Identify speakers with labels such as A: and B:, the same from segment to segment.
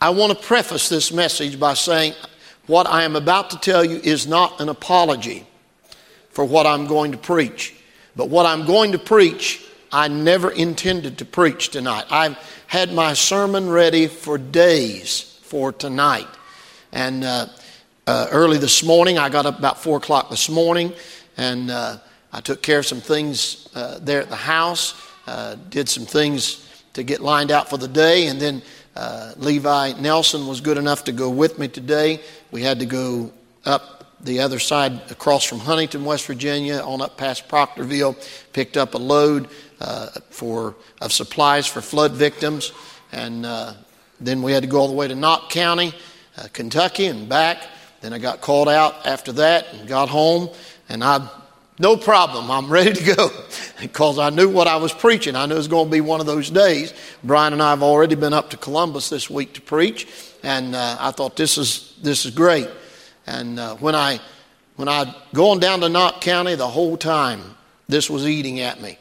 A: I want to preface this message by saying what I am about to tell you is not an apology for what I'm going to preach. But what I'm going to preach, I never intended to preach tonight. I've had my sermon ready for days for tonight. And uh, uh, early this morning, I got up about 4 o'clock this morning, and uh, I took care of some things uh, there at the house, uh, did some things to get lined out for the day, and then uh, Levi Nelson was good enough to go with me today. We had to go up the other side across from Huntington, West Virginia, on up past Proctorville, picked up a load uh, for of supplies for flood victims, and uh, then we had to go all the way to Knott County, uh, Kentucky, and back. Then I got called out after that and got home, and I no problem. I'm ready to go because I knew what I was preaching. I knew it was going to be one of those days. Brian and I have already been up to Columbus this week to preach, and uh, I thought this is this is great. And uh, when I when I going down to Knott County, the whole time this was eating at me,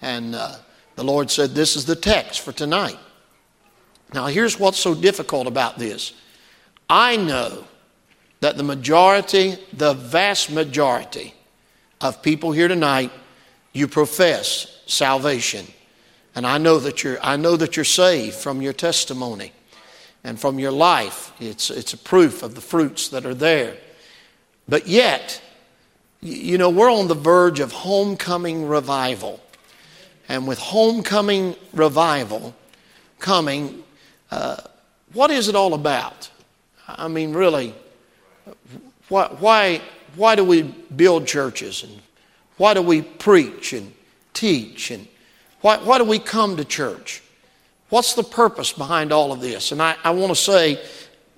A: and uh, the Lord said, "This is the text for tonight." Now, here's what's so difficult about this. I know that the majority, the vast majority of people here tonight, you profess salvation. And I know that you're, I know that you're saved from your testimony and from your life. It's, it's a proof of the fruits that are there. But yet, you know, we're on the verge of homecoming revival. And with homecoming revival coming, uh, what is it all about? I mean, really, why, why, why do we build churches and why do we preach and teach and why, why do we come to church? What's the purpose behind all of this? And I, I want to say,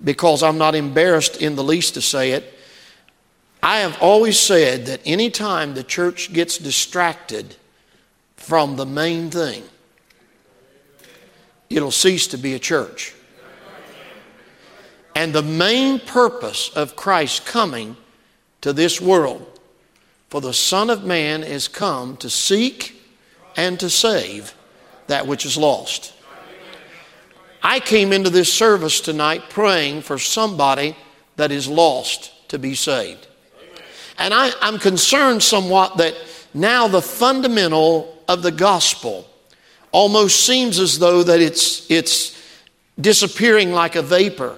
A: because I'm not embarrassed in the least to say it, I have always said that anytime the church gets distracted from the main thing, it'll cease to be a church. And the main purpose of Christ coming to this world. For the Son of Man is come to seek and to save that which is lost. I came into this service tonight praying for somebody that is lost to be saved. And I, am concerned somewhat that now the fundamental of the gospel almost seems as though that it's, it's disappearing like a vapor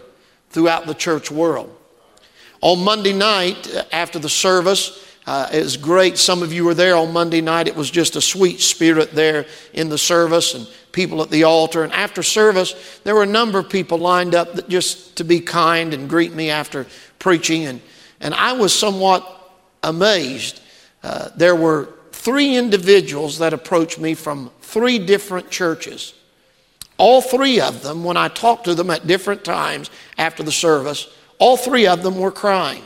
A: throughout the church world. On Monday night, uh, after the service, uh, it was great. Some of you were there on Monday night. It was just a sweet spirit there in the service and people at the altar. And after service, there were a number of people lined up that just to be kind and greet me after preaching. And, and I was somewhat amazed. Uh, there were three individuals that approached me from three different churches. All three of them, when I talked to them at different times after the service, all three of them were crying.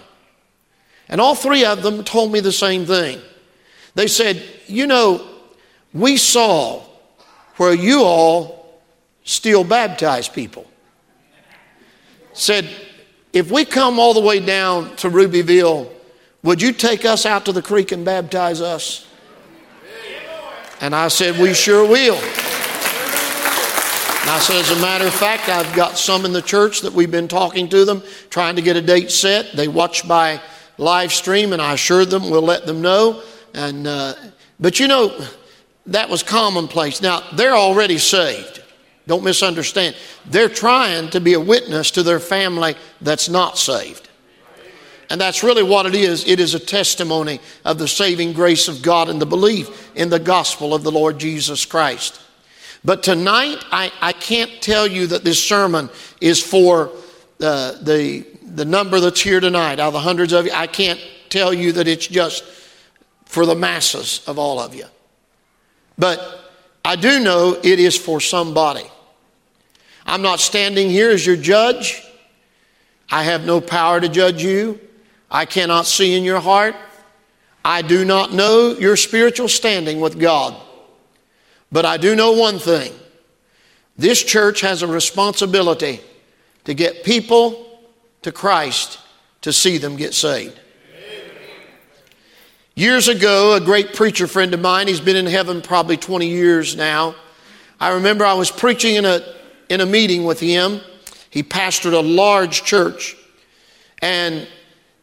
A: And all three of them told me the same thing. They said, You know, we saw where you all still baptize people. Said, If we come all the way down to Rubyville, would you take us out to the creek and baptize us? And I said, We sure will. And I said, as a matter of fact, I've got some in the church that we've been talking to them, trying to get a date set. They watch by live stream, and I assured them we'll let them know. And uh, but you know, that was commonplace. Now they're already saved. Don't misunderstand. They're trying to be a witness to their family that's not saved. And that's really what it is. It is a testimony of the saving grace of God and the belief in the gospel of the Lord Jesus Christ. But tonight, I, I can't tell you that this sermon is for uh, the, the number that's here tonight, out of the hundreds of you. I can't tell you that it's just for the masses of all of you. But I do know it is for somebody. I'm not standing here as your judge. I have no power to judge you. I cannot see in your heart. I do not know your spiritual standing with God. But I do know one thing this church has a responsibility to get people to Christ to see them get saved. Years ago, a great preacher friend of mine, he's been in heaven probably 20 years now. I remember I was preaching in a, in a meeting with him. He pastored a large church. And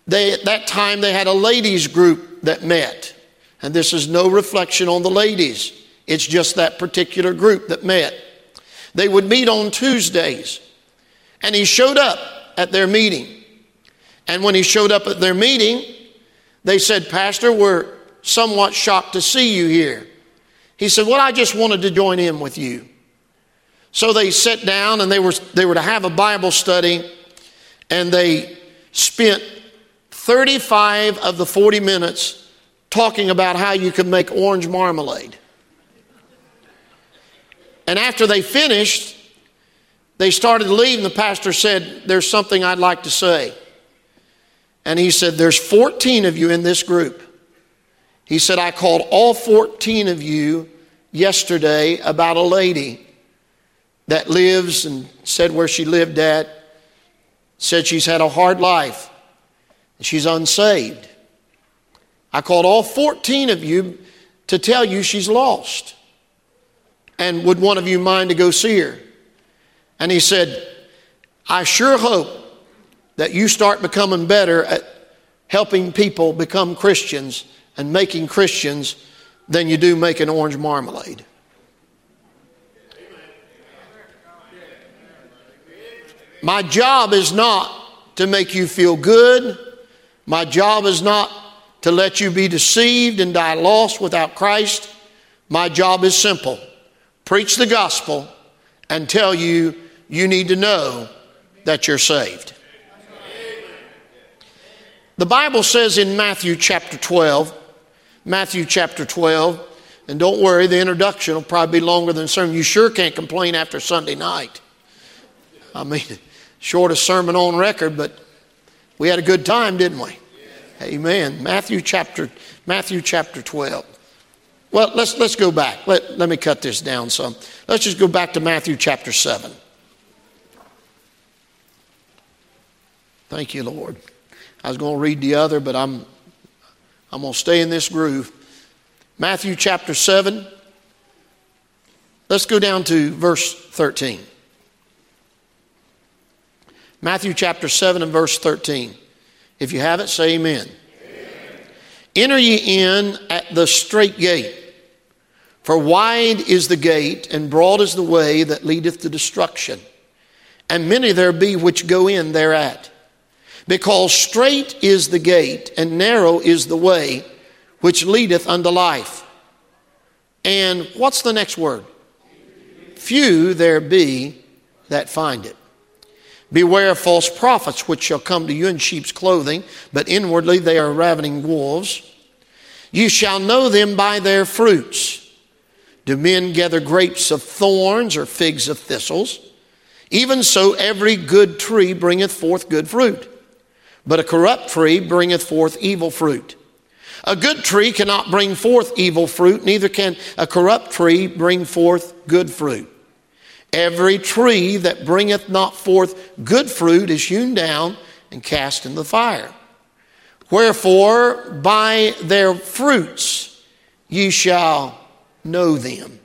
A: they, at that time, they had a ladies' group that met. And this is no reflection on the ladies, it's just that particular group that met. They would meet on Tuesdays. And he showed up at their meeting. And when he showed up at their meeting, they said, Pastor, we're somewhat shocked to see you here. He said, Well, I just wanted to join in with you. So they sat down and they were, they were to have a Bible study, and they spent 35 of the 40 minutes talking about how you could make orange marmalade. And after they finished, they started to leave, and the pastor said, There's something I'd like to say. And he said, There's 14 of you in this group. He said, I called all 14 of you yesterday about a lady that lives and said where she lived at, said she's had a hard life she's unsaved. I called all 14 of you to tell you she's lost. And would one of you mind to go see her? And he said, I sure hope that you start becoming better at helping people become Christians and making Christians than you do making orange marmalade. My job is not to make you feel good. My job is not to let you be deceived and die lost without Christ. My job is simple preach the gospel and tell you you need to know that you're saved. The Bible says in Matthew chapter 12, Matthew chapter 12, and don't worry, the introduction will probably be longer than the sermon. You sure can't complain after Sunday night. I mean, shortest sermon on record, but we had a good time, didn't we? Amen. Matthew chapter, Matthew chapter 12. Well, let's, let's go back. Let, let me cut this down some. Let's just go back to Matthew chapter 7. Thank you, Lord. I was going to read the other, but I'm, I'm going to stay in this groove. Matthew chapter 7. Let's go down to verse 13. Matthew chapter 7 and verse 13. If you have it, say amen. amen. Enter ye in at the strait gate, for wide is the gate, and broad is the way that leadeth to destruction, and many there be which go in thereat. Because strait is the gate, and narrow is the way which leadeth unto life. And what's the next word? Few there be that find it. Beware of false prophets, which shall come to you in sheep's clothing, but inwardly they are ravening wolves. You shall know them by their fruits. Do men gather grapes of thorns or figs of thistles? Even so, every good tree bringeth forth good fruit, but a corrupt tree bringeth forth evil fruit. A good tree cannot bring forth evil fruit, neither can a corrupt tree bring forth good fruit. Every tree that bringeth not forth good fruit is hewn down and cast in the fire. Wherefore, by their fruits ye shall know them.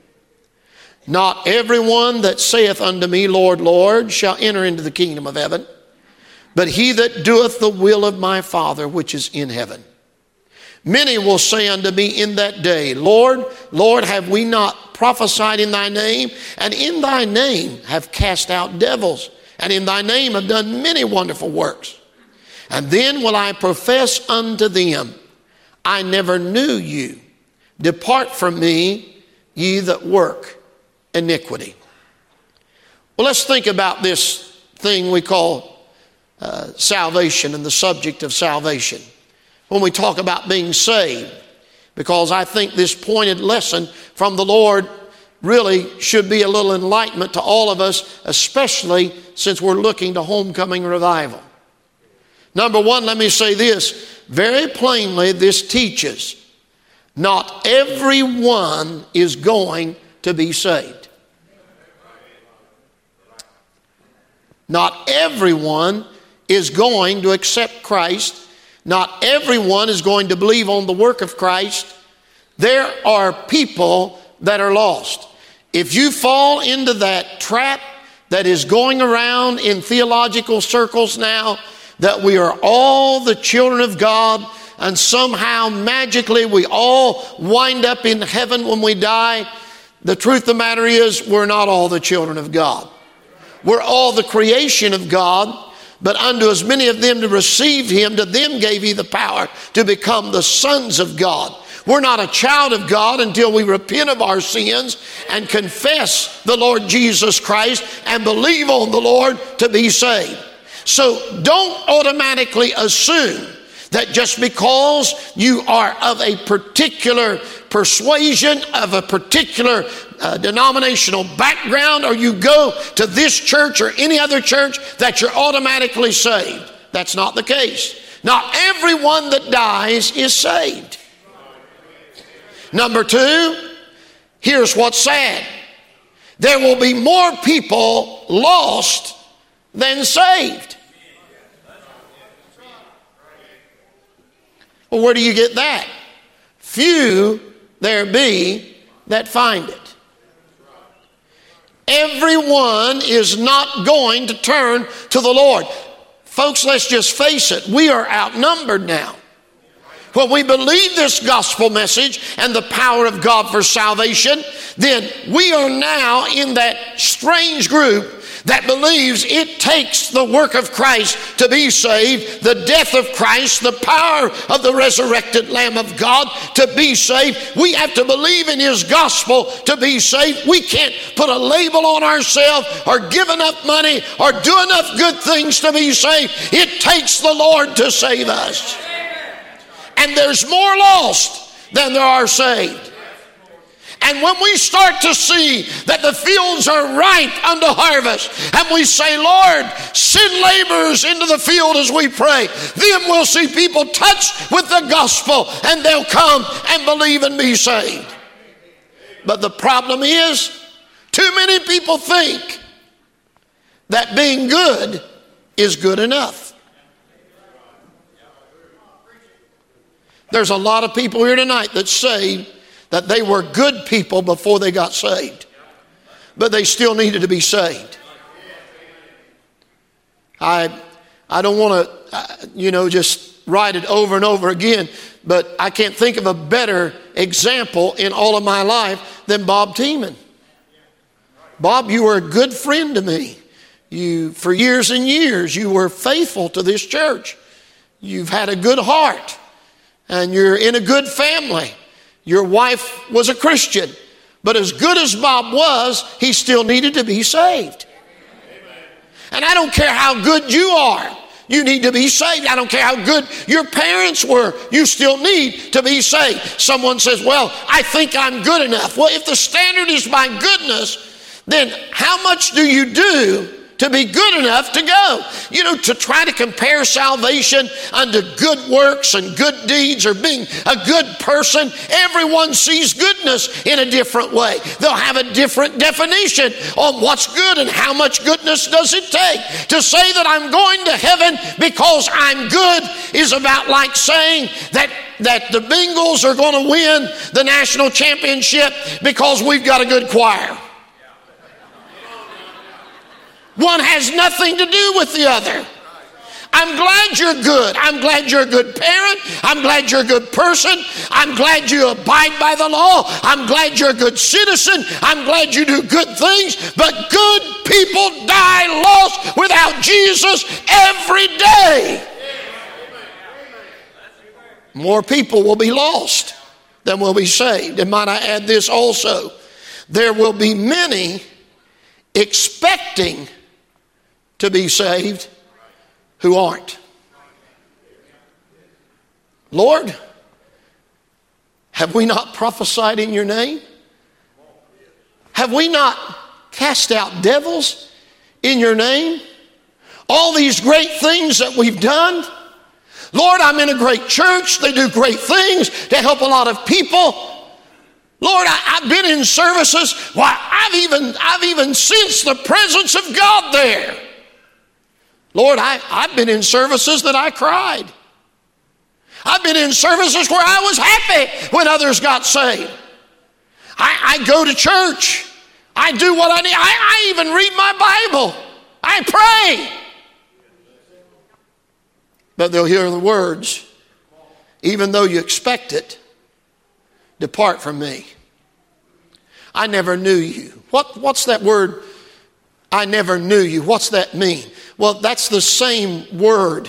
A: Not everyone that saith unto me, Lord, Lord, shall enter into the kingdom of heaven, but he that doeth the will of my Father which is in heaven. Many will say unto me in that day, Lord, Lord, have we not prophesied in thy name? And in thy name have cast out devils, and in thy name have done many wonderful works. And then will I profess unto them, I never knew you. Depart from me, ye that work iniquity. Well, let's think about this thing we call uh, salvation and the subject of salvation when we talk about being saved. Because I think this pointed lesson from the Lord really should be a little enlightenment to all of us, especially since we're looking to homecoming revival. Number one, let me say this very plainly this teaches not everyone is going to be saved. Not everyone is going to accept Christ not everyone is going to believe on the work of Christ. There are people that are lost. If you fall into that trap, that is going around in theological circles now that we are all the children of God and somehow magically we all wind up in heaven when we die. The truth of the matter is, we're not all the children of God. We're all the creation of God, but unto as many of them to receive him, to them gave he the power to become the sons of God. We're not a child of God until we repent of our sins and confess the Lord Jesus Christ and believe on the Lord to be saved. So don't automatically assume that just because you are of a particular persuasion, of a particular uh, denominational background, or you go to this church or any other church, that you're automatically saved. That's not the case. Not everyone that dies is saved. Number two, here's what's sad there will be more people lost than saved. Well, where do you get that? Few there be that find it. Everyone is not going to turn to the Lord. Folks, let's just face it, we are outnumbered now. When we believe this gospel message and the power of God for salvation, then we are now in that strange group that believes it takes the work of Christ to be saved, the death of Christ, the power of the resurrected Lamb of God to be saved. We have to believe in His gospel to be saved. We can't put a label on ourselves or give enough money or do enough good things to be saved. It takes the Lord to save us. And there's more lost than there are saved. And when we start to see that the fields are ripe unto harvest, and we say, Lord, send laborers into the field as we pray, then we'll see people touched with the gospel and they'll come and believe and be saved. But the problem is, too many people think that being good is good enough. There's a lot of people here tonight that say that they were good people before they got saved, but they still needed to be saved. I, I don't want to, you know, just write it over and over again, but I can't think of a better example in all of my life than Bob Tiemann. Bob, you were a good friend to me. You, for years and years, you were faithful to this church. You've had a good heart, and you're in a good family. Your wife was a Christian, but as good as Bob was, he still needed to be saved. And I don't care how good you are. You need to be saved. I don't care how good your parents were. You still need to be saved. Someone says, Well, I think I'm good enough. Well, if the standard is by goodness, then how much do you do to be good enough to go. You know, to try to compare salvation unto good works and good deeds or being a good person, everyone sees goodness in a different way. They'll have a different definition on what's good and how much goodness does it take. To say that I'm going to heaven because I'm good is about like saying that that the Bengals are going to win the national championship because we've got a good choir. One has nothing to do with the other. I'm glad you're good. I'm glad you're a good parent. I'm glad you're a good person. I'm glad you abide by the law. I'm glad you're a good citizen. I'm glad you do good things. But good people die lost without Jesus every day. More people will be lost than will be saved. And might I add this also? There will be many expecting to be saved who aren't. Lord, have we not prophesied in your name? Have we not cast out devils in your name? All these great things that we've done. Lord, I'm in a great church. They do great things to help a lot of people. Lord, I, have been in services. Why, I've even, I've even sensed the presence of God there. Lord, I, I've been in services that I cried. I've been in services where I was happy when others got saved. I, I go to church I do what I need. I, I even read my Bible. I pray. But they'll hear the words, even though you expect it, depart from me. I never knew you. What, what's that word? I never knew you. What's that mean? Well, that's the same word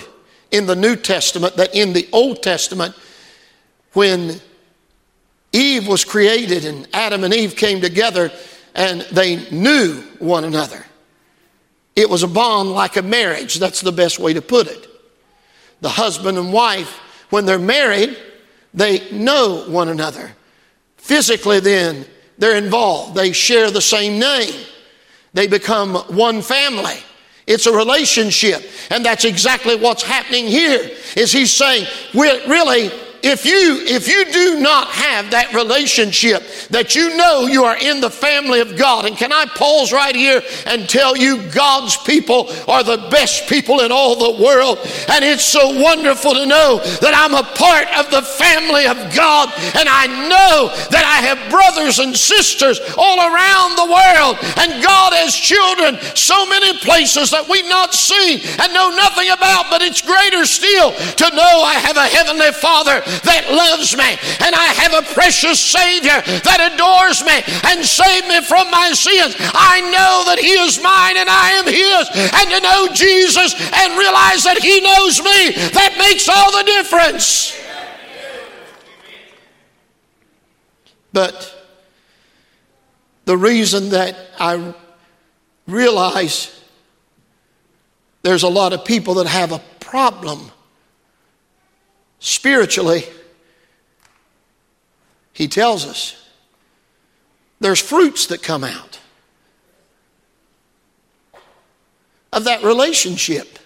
A: in the New Testament that in the Old Testament when Eve was created and Adam and Eve came together and they knew one another. It was a bond like a marriage. That's the best way to put it. The husband and wife, when they're married, they know one another. Physically, then, they're involved. They share the same name. They become one family. It's a relationship. And that's exactly what's happening here. Is he's saying, we're really, if you if you do not have that relationship that you know you are in the family of God and can I pause right here and tell you God's people are the best people in all the world? And it's so wonderful to know that I'm a part of the family of God and I know that I have brothers and sisters all around the world and God has children so many places that we've not seen and know nothing about but it's greater still to know I have a heavenly father that loves me, and I have a precious Savior that adores me and saved me from my sins. I know that He is mine and I am His. And to know Jesus and realize that He knows me, that makes all the difference. But the reason that I realize there's a lot of people that have a problem spiritually, he tells us there's fruits that come out of that relationship.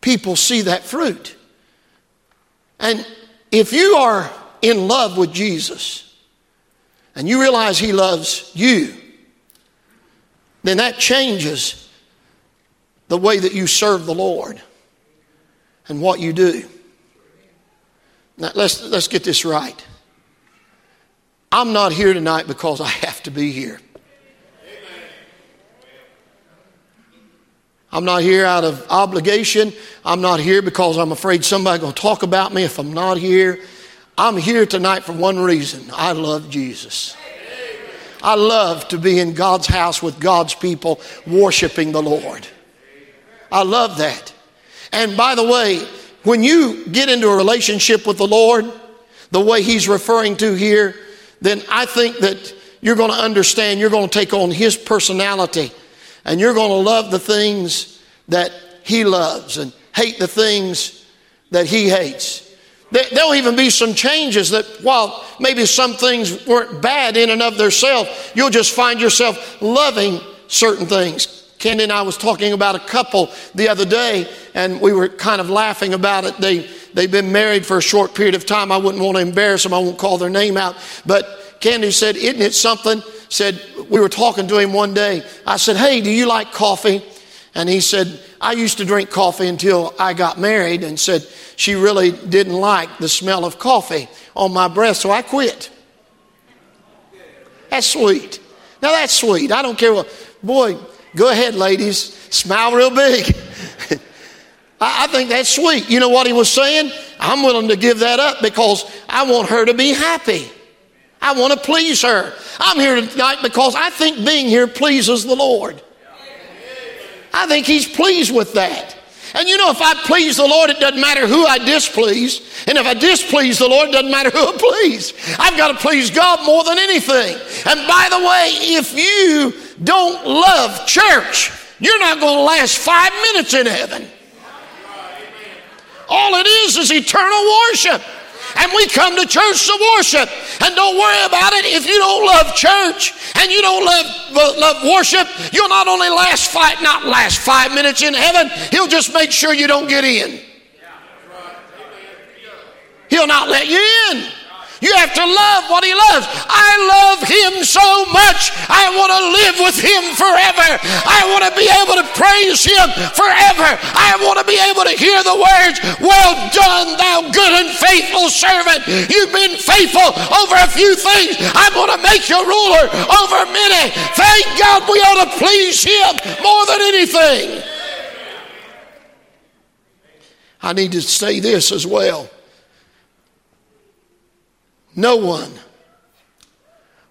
A: People see that fruit. And if you are in love with Jesus and you realize He loves you, then that changes the way that you serve the Lord and what you do. Now, let's, let's get this right. I'm not here tonight because I have to be here. I'm not here out of obligation. I'm not here because I'm afraid somebody's going to talk about me if I'm not here. I'm here tonight for one reason I love Jesus. I love to be in God's house with God's people worshiping the Lord. I love that. And by the way, when you get into a relationship with the Lord, the way He's referring to here, then I think that you're going to understand, you're going to take on His personality, and you're going to love the things that He loves and hate the things that He hates. There'll even be some changes that while maybe some things weren't bad in and of themselves, you'll just find yourself loving certain things. Candy and I was talking about a couple the other day, and we were kind of laughing about it. They they've been married for a short period of time. I wouldn't want to embarrass them. I won't call their name out. But Candy said, "Isn't it something?" Said we were talking to him one day. I said, "Hey, do you like coffee?" And he said, "I used to drink coffee until I got married." And said she really didn't like the smell of coffee on my breath, so I quit. That's sweet. Now that's sweet. I don't care what. Boy, Go ahead, ladies. Smile real big. I, I think that's sweet. You know what he was saying? I'm willing to give that up because I want her to be happy. I want to please her. I'm here tonight because I think being here pleases the Lord. I think He's pleased with that. And you know, if I please the Lord, it doesn't matter who I displease. And if I displease the Lord, it doesn't matter who I please. I've got to please God more than anything. And by the way, if you don't love church, you're not going to last five minutes in heaven. All it is is eternal worship. And we come to church to worship. And don't worry about it if you don't love church and you don't love, love worship. You'll not only last five, not last five minutes in heaven, he'll just make sure you don't get in. He'll not let you in. You have to love what He loves. I love Him so much, I want to live with Him forever. I want to be able to praise Him forever. I want to be able to hear the words, Well done, thou good and faithful servant. You've been faithful over a few things. I'm going to make you ruler over many. Thank God we ought to please Him more than anything. I need to say this as well. No one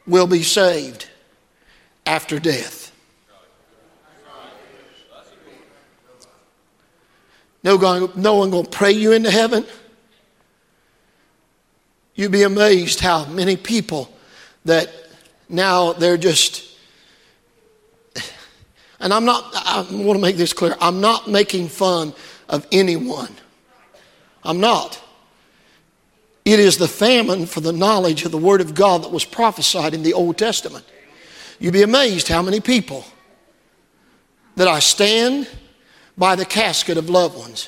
A: will be saved after death. No, no one going to pray you into heaven. You'd be amazed how many people that now they're just. And I'm not, I want to make this clear. I'm not making fun of anyone. I'm not. It is the famine for the knowledge of the Word of God that was prophesied in the Old Testament. You'd be amazed how many people that I stand by the casket of loved ones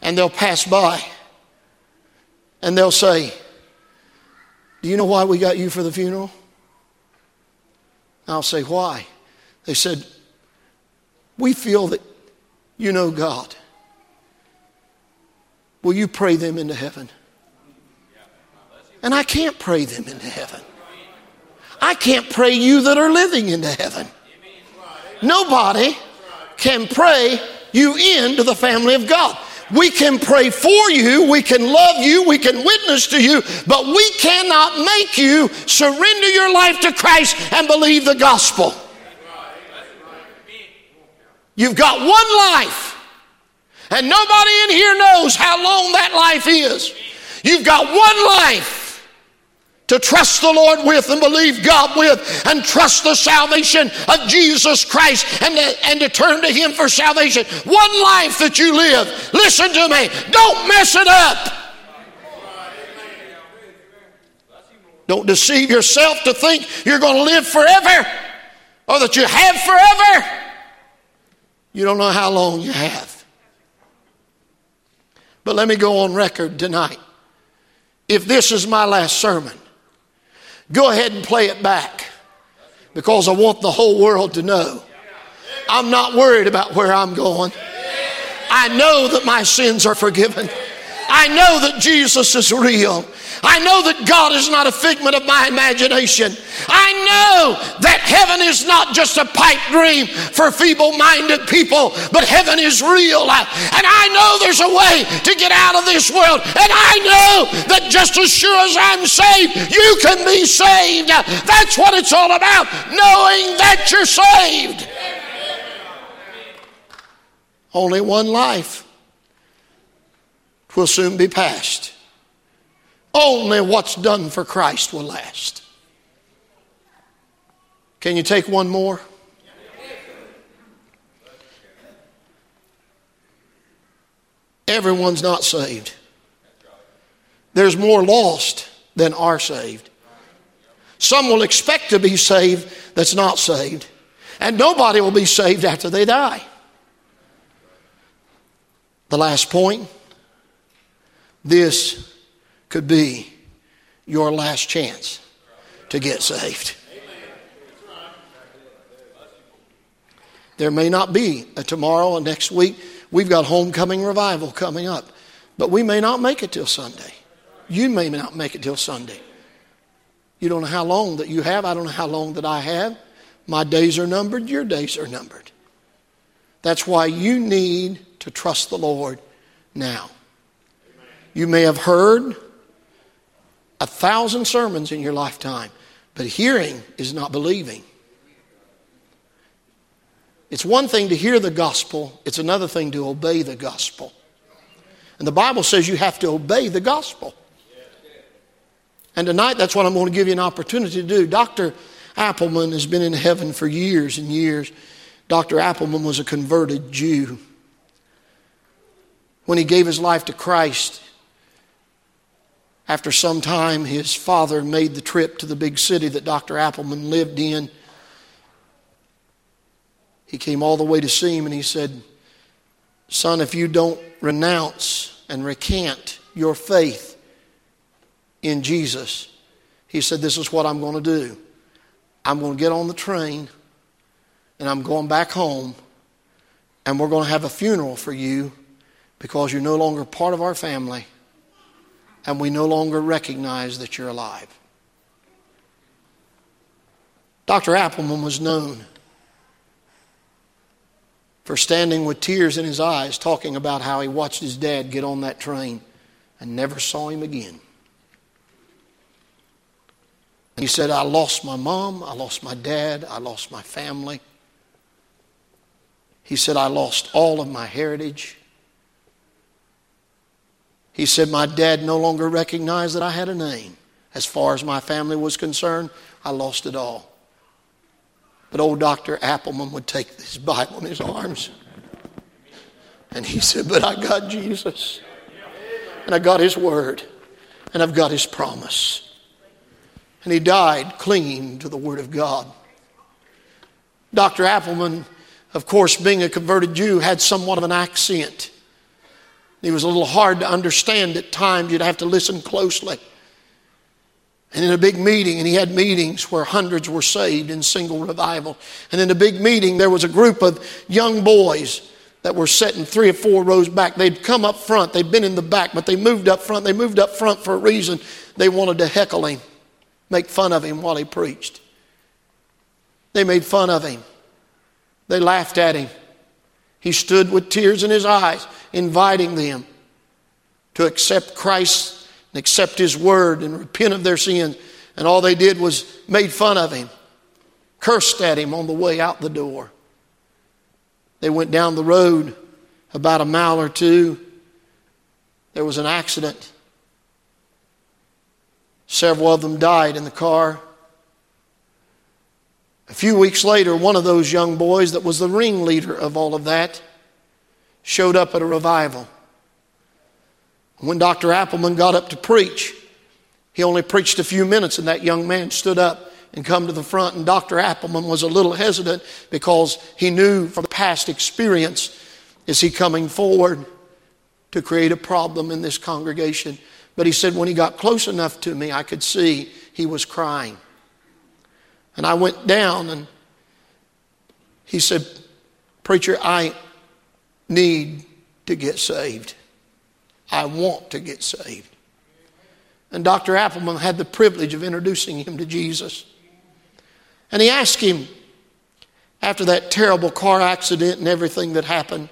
A: and they'll pass by and they'll say, Do you know why we got you for the funeral? I'll say, Why? They said, We feel that you know God. Will you pray them into heaven? And I can't pray them into heaven. I can't pray you that are living into heaven. Nobody can pray you into the family of God. We can pray for you, we can love you, we can witness to you, but we cannot make you surrender your life to Christ and believe the gospel. You've got one life. And nobody in here knows how long that life is. You've got one life to trust the Lord with and believe God with and trust the salvation of Jesus Christ and to, and to turn to Him for salvation. One life that you live. Listen to me. Don't mess it up. Don't deceive yourself to think you're going to live forever or that you have forever. You don't know how long you have. But let me go on record tonight. If this is my last sermon, go ahead and play it back because I want the whole world to know. I'm not worried about where I'm going. I know that my sins are forgiven. I know that Jesus is real. I know that God is not a figment of my imagination. I know that heaven is not just a pipe dream for feeble minded people, but heaven is real. And I know there's a way to get out of this world. And I know that just as sure as I'm saved, you can be saved. That's what it's all about, knowing that you're saved. Only one life will soon be past. Only what's done for Christ will last. Can you take one more? Everyone's not saved. There's more lost than are saved. Some will expect to be saved that's not saved. And nobody will be saved after they die. The last point this could be your last chance to get saved. There may not be a tomorrow or next week. We've got homecoming revival coming up, but we may not make it till Sunday. You may not make it till Sunday. You don't know how long that you have. I don't know how long that I have. My days are numbered, your days are numbered. That's why you need to trust the Lord now. You may have heard a thousand sermons in your lifetime, but hearing is not believing. It's one thing to hear the gospel, it's another thing to obey the gospel. And the Bible says you have to obey the gospel. And tonight, that's what I'm going to give you an opportunity to do. Dr. Appelman has been in heaven for years and years. Dr. Appelman was a converted Jew. When he gave his life to Christ, after some time, his father made the trip to the big city that Dr. Appelman lived in. He came all the way to see him and he said, Son, if you don't renounce and recant your faith in Jesus, he said, This is what I'm going to do. I'm going to get on the train and I'm going back home and we're going to have a funeral for you because you're no longer part of our family and we no longer recognize that you're alive. Dr. Appelman was known for standing with tears in his eyes, talking about how he watched his dad get on that train and never saw him again. He said, I lost my mom, I lost my dad, I lost my family. He said, I lost all of my heritage. He said, My dad no longer recognized that I had a name. As far as my family was concerned, I lost it all. But old Dr. Appelman would take his Bible in his arms. And he said, But I got Jesus. And I got his word. And I've got his promise. And he died clinging to the word of God. Dr. Appelman, of course, being a converted Jew, had somewhat of an accent. He was a little hard to understand at times. You'd have to listen closely. And in a big meeting, and he had meetings where hundreds were saved in single revival. And in a big meeting, there was a group of young boys that were sitting three or four rows back. They'd come up front, they'd been in the back, but they moved up front. They moved up front for a reason. They wanted to heckle him, make fun of him while he preached. They made fun of him, they laughed at him. He stood with tears in his eyes, inviting them to accept Christ and accept His word and repent of their sins. And all they did was made fun of him, cursed at him on the way out the door. They went down the road about a mile or two. There was an accident. Several of them died in the car. A few weeks later, one of those young boys that was the ringleader of all of that showed up at a revival. When Dr. Appelman got up to preach, he only preached a few minutes, and that young man stood up and come to the front. And Dr. Appelman was a little hesitant because he knew from past experience is he coming forward to create a problem in this congregation. But he said when he got close enough to me, I could see he was crying. And I went down and he said, Preacher, I need to get saved. I want to get saved. And Dr. Appelman had the privilege of introducing him to Jesus. And he asked him, after that terrible car accident and everything that happened,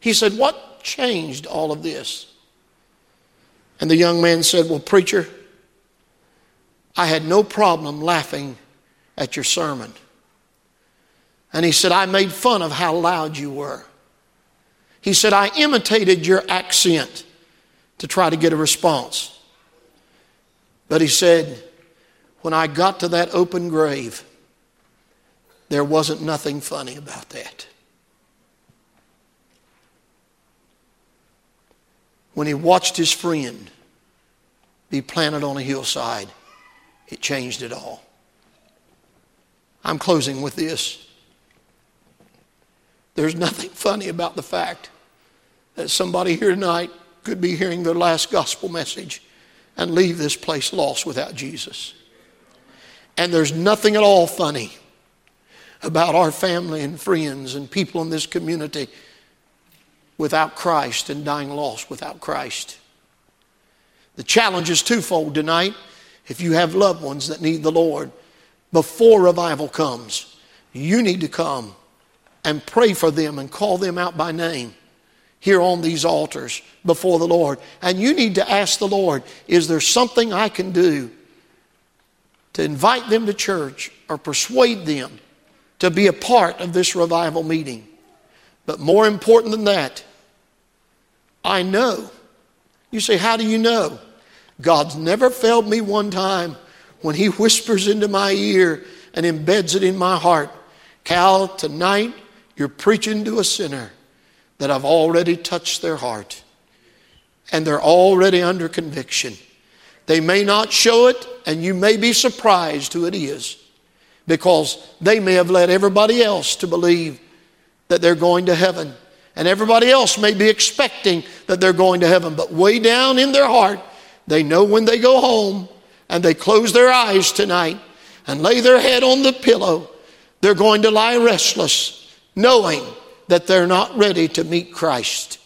A: he said, What changed all of this? And the young man said, Well, preacher, I had no problem laughing at your sermon. And he said, I made fun of how loud you were. He said, I imitated your accent to try to get a response. But he said, when I got to that open grave, there wasn't nothing funny about that. When he watched his friend be planted on a hillside, it changed it all. I'm closing with this. There's nothing funny about the fact that somebody here tonight could be hearing their last gospel message and leave this place lost without Jesus. And there's nothing at all funny about our family and friends and people in this community without Christ and dying lost without Christ. The challenge is twofold tonight. If you have loved ones that need the Lord, before revival comes, you need to come and pray for them and call them out by name here on these altars before the Lord. And you need to ask the Lord, is there something I can do to invite them to church or persuade them to be a part of this revival meeting. But more important than that, I know. You say, How do you know? God's never failed me one time when He whispers into my ear and embeds it in my heart. Cal, tonight you're preaching to a sinner that I've already touched their heart and they're already under conviction. They may not show it, and you may be surprised who it is because they may have led everybody else to believe that they're going to heaven. And everybody else may be expecting that they're going to heaven, but way down in their heart, They know when they go home and they close their eyes tonight and lay their head on the pillow, they're going to lie restless, knowing that they're not ready to meet Christ.